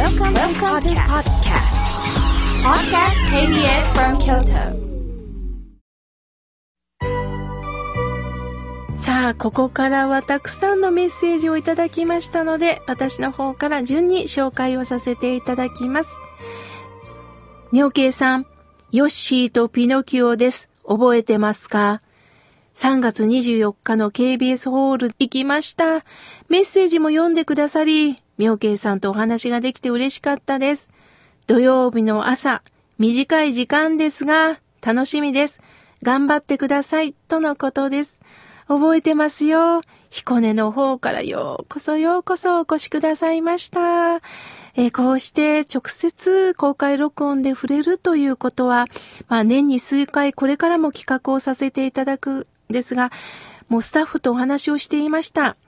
Welcome, Welcome to podcast. Podcast KBS from Kyoto. さあ、ここからはたくさんのメッセージをいただきましたので、私の方から順に紹介をさせていただきます。妙慶さん、ヨッシーとピノキオです。覚えてますか？3月24日の KBS ホール行きました。メッセージも読んでくださり、妙慶さんとお話ができて嬉しかったです。土曜日の朝、短い時間ですが、楽しみです。頑張ってください、とのことです。覚えてますよ。彦根の方からようこそようこそお越しくださいました。え、こうして直接公開録音で触れるということは、まあ年に数回これからも企画をさせていただくんですが、もうスタッフとお話をしていました。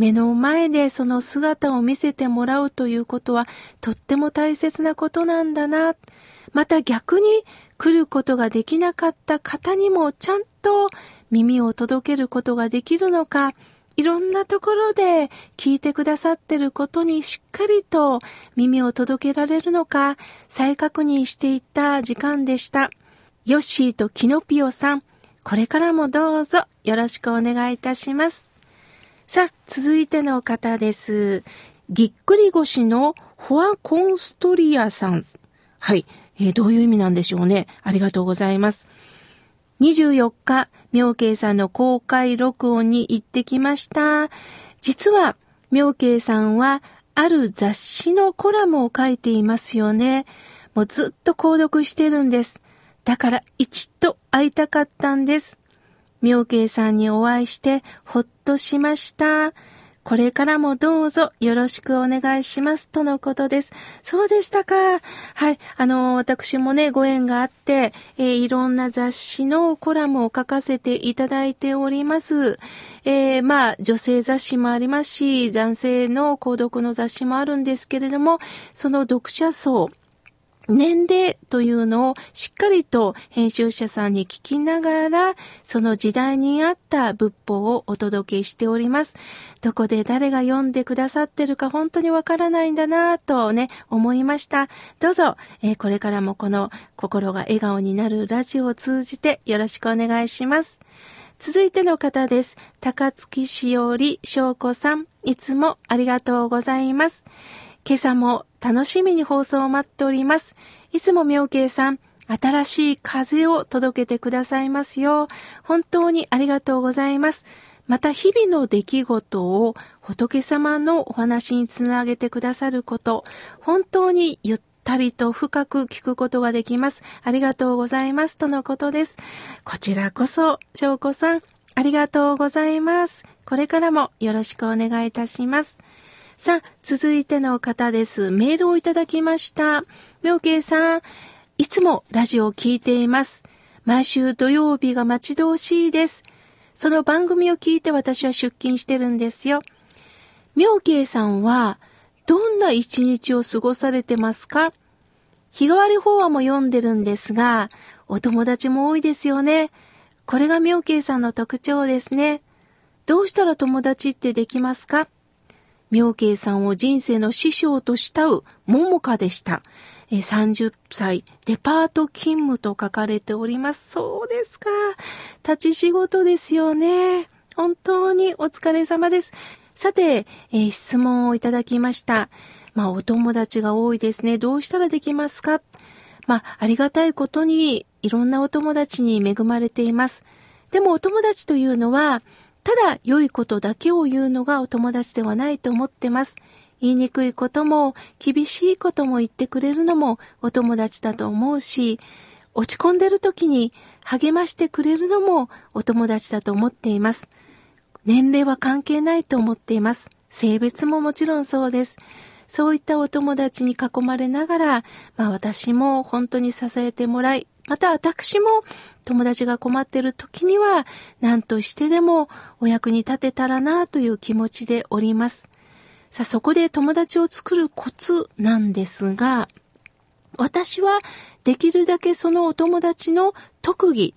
目の前でその姿を見せてもらうということはとっても大切なことなんだな。また逆に来ることができなかった方にもちゃんと耳を届けることができるのか、いろんなところで聞いてくださってることにしっかりと耳を届けられるのか再確認していった時間でした。ヨッシーとキノピオさん、これからもどうぞよろしくお願いいたします。さあ、続いての方です。ぎっくり腰のフォアコンストリアさん。はい、えー、どういう意味なんでしょうね。ありがとうございます。24日、妙慶さんの公開録音に行ってきました。実は、妙慶さんは、ある雑誌のコラムを書いていますよね。もうずっと購読してるんです。だから一度会いたかったんです。妙慶さんにお会いしてほっとしました。これからもどうぞよろしくお願いしますとのことです。そうでしたか。はい。あの、私もね、ご縁があって、えー、いろんな雑誌のコラムを書かせていただいております。えー、まあ、女性雑誌もありますし、男性の購読の雑誌もあるんですけれども、その読者層、年齢というのをしっかりと編集者さんに聞きながら、その時代に合った仏法をお届けしております。どこで誰が読んでくださってるか本当にわからないんだなぁとね、思いました。どうぞ、えー、これからもこの心が笑顔になるラジオを通じてよろしくお願いします。続いての方です。高槻しおり翔子さん、いつもありがとうございます。今朝も楽しみに放送を待っております。いつも妙慶さん、新しい風を届けてくださいますよ。本当にありがとうございます。また日々の出来事を仏様のお話につなげてくださること、本当にゆったりと深く聞くことができます。ありがとうございます。とのことです。こちらこそ、翔子さん、ありがとうございます。これからもよろしくお願いいたします。さあ、続いての方です。メールをいただきました。妙慶さん、いつもラジオを聞いています。毎週土曜日が待ち遠しいです。その番組を聞いて私は出勤してるんですよ。妙慶さんは、どんな一日を過ごされてますか？日替わり法話も読んでるんですが、お友達も多いですよね。これが妙慶さんの特徴ですね。どうしたら友達ってできますか？妙慶さんを人生の師匠と慕う桃花でした。30歳、デパート勤務と書かれております。そうですか。立ち仕事ですよね。本当にお疲れ様です。さて、えー、質問をいただきました。まあ、お友達が多いですね。どうしたらできますか？まあ、ありがたいことに、いろんなお友達に恵まれています。でも、お友達というのは、ただ良いことだけを言うのがお友達ではないと思ってます。言いにくいことも厳しいことも言ってくれるのもお友達だと思うし、落ち込んでる時に励ましてくれるのもお友達だと思っています。年齢は関係ないと思っています。性別ももちろんそうです。そういったお友達に囲まれながら、まあ私も本当に支えてもらい、また私も友達が困っている時には何としてでもお役に立てたらなという気持ちでおります。さあそこで友達を作るコツなんですが、私はできるだけそのお友達の特技、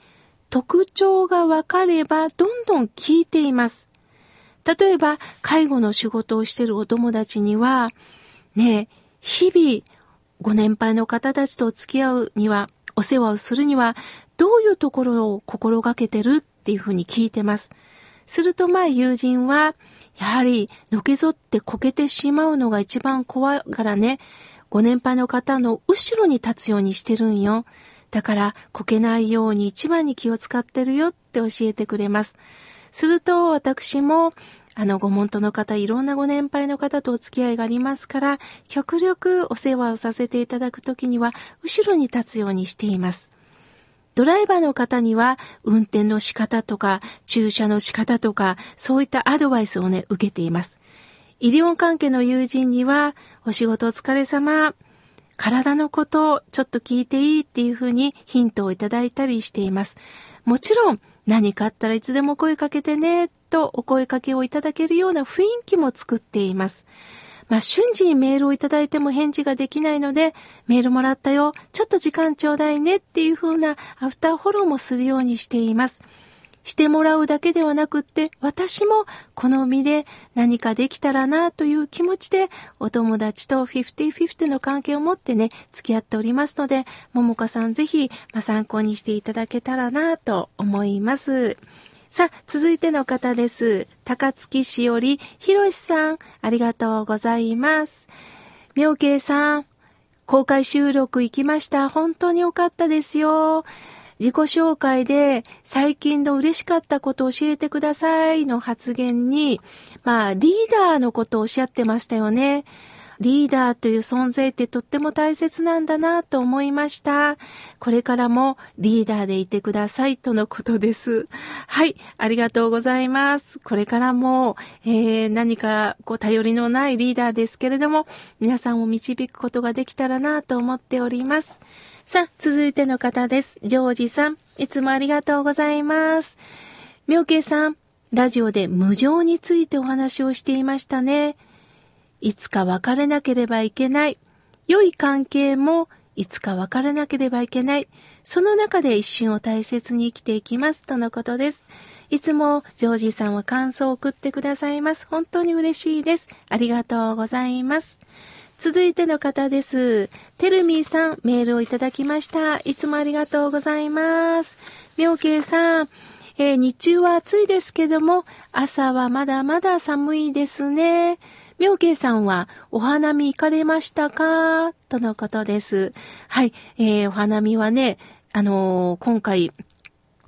特徴がわかればどんどん聞いています。例えば、介護の仕事をしているお友達には、ねえ、日々、ご年配の方たちと付き合うには、お世話をするには、どういうところを心がけてるっていうふうに聞いてます。するとまあ友人は、やはりのけぞってこけてしまうのが一番怖いからね、ご年配の方の後ろに立つようにしてるんよ。だからこけないように一番に気を使ってるよって教えてくれます。すると私もあの、ご門徒の方、いろんなご年配の方とお付き合いがありますから、極力お世話をさせていただくときには、後ろに立つようにしています。ドライバーの方には運転の仕方とか駐車の仕方とかそういったアドバイスをね、受けています。医療関係の友人にはお仕事お疲れ様、体のことをちょっと聞いていいっていうふうにヒントをいただいたりしています。もちろん何かあったらいつでも声かけてねとお声かけをいただけるような雰囲気も作っています。まあ、瞬時にメールをいただいても返事ができないので、メールもらったよ、ちょっと時間ちょうだいねっていう風なアフターフォローもするようにしています。してもらうだけではなくって、私も好みで何かできたらなという気持ちで、お友達と50-50の関係を持ってね、付き合っておりますので、ももかさんぜひ、まあ、参考にしていただけたらなと思います。さあ、続いての方です。高槻市より、ひろしさん、ありがとうございます。妙慶さん、公開収録行きました。本当に良かったですよ。自己紹介で最近の嬉しかったこと教えてくださいの発言に、まあ、リーダーのことをおっしゃってましたよね。リーダーという存在ってとっても大切なんだなと思いました。これからもリーダーでいてくださいとのことです。はい、ありがとうございます。これからも、えー、何かこう頼りのないリーダーですけれども、皆さんを導くことができたらなと思っております。さあ、続いての方です。ジョージさん、いつもありがとうございます。妙慶さん、ラジオで無常についてお話をしていましたね。いつか別れなければいけない。良い関係もいつか別れなければいけない。その中で一瞬を大切に生きていきます。とのことです。いつもジョージさんは感想を送ってくださいます。本当に嬉しいです。ありがとうございます。続いての方です。テルミーさん、メールをいただきました。いつもありがとうございます。妙慶さん、えー、日中は暑いですけども、朝はまだまだ寒いですね。妙慶さんはお花見行かれましたか？とのことです。はい、えー、お花見はね、あのー、今回、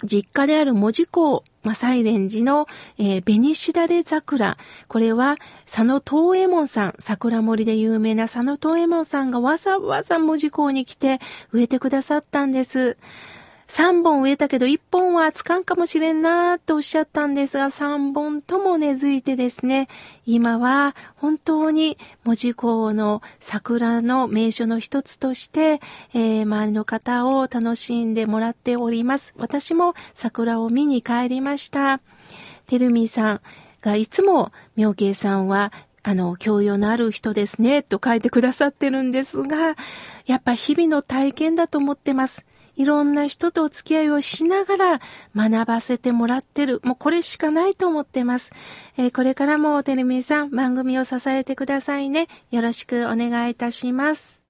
実家である文字港、まあ、サイレン寺の、えー、紅しだれ桜。これは、佐野東右衛門さん、桜森で有名な佐野東右衛門さんがわざわざ文字港に来て植えてくださったんです。3本植えたけど1本はつかんかもしれんなとおっしゃったんですが、3本とも根付いてですね、今は本当に文字港の桜の名所の一つとして、えー、周りの方を楽しんでもらっております。私も桜を見に帰りました。てるみさんがいつも妙慶さんはあの、教養のある人ですね、と書いてくださってるんですが、やっぱ日々の体験だと思ってます。いろんな人とお付き合いをしながら学ばせてもらってる。もうこれしかないと思ってます。えー、これからもテレミさん番組を支えてくださいね。よろしくお願いいたします。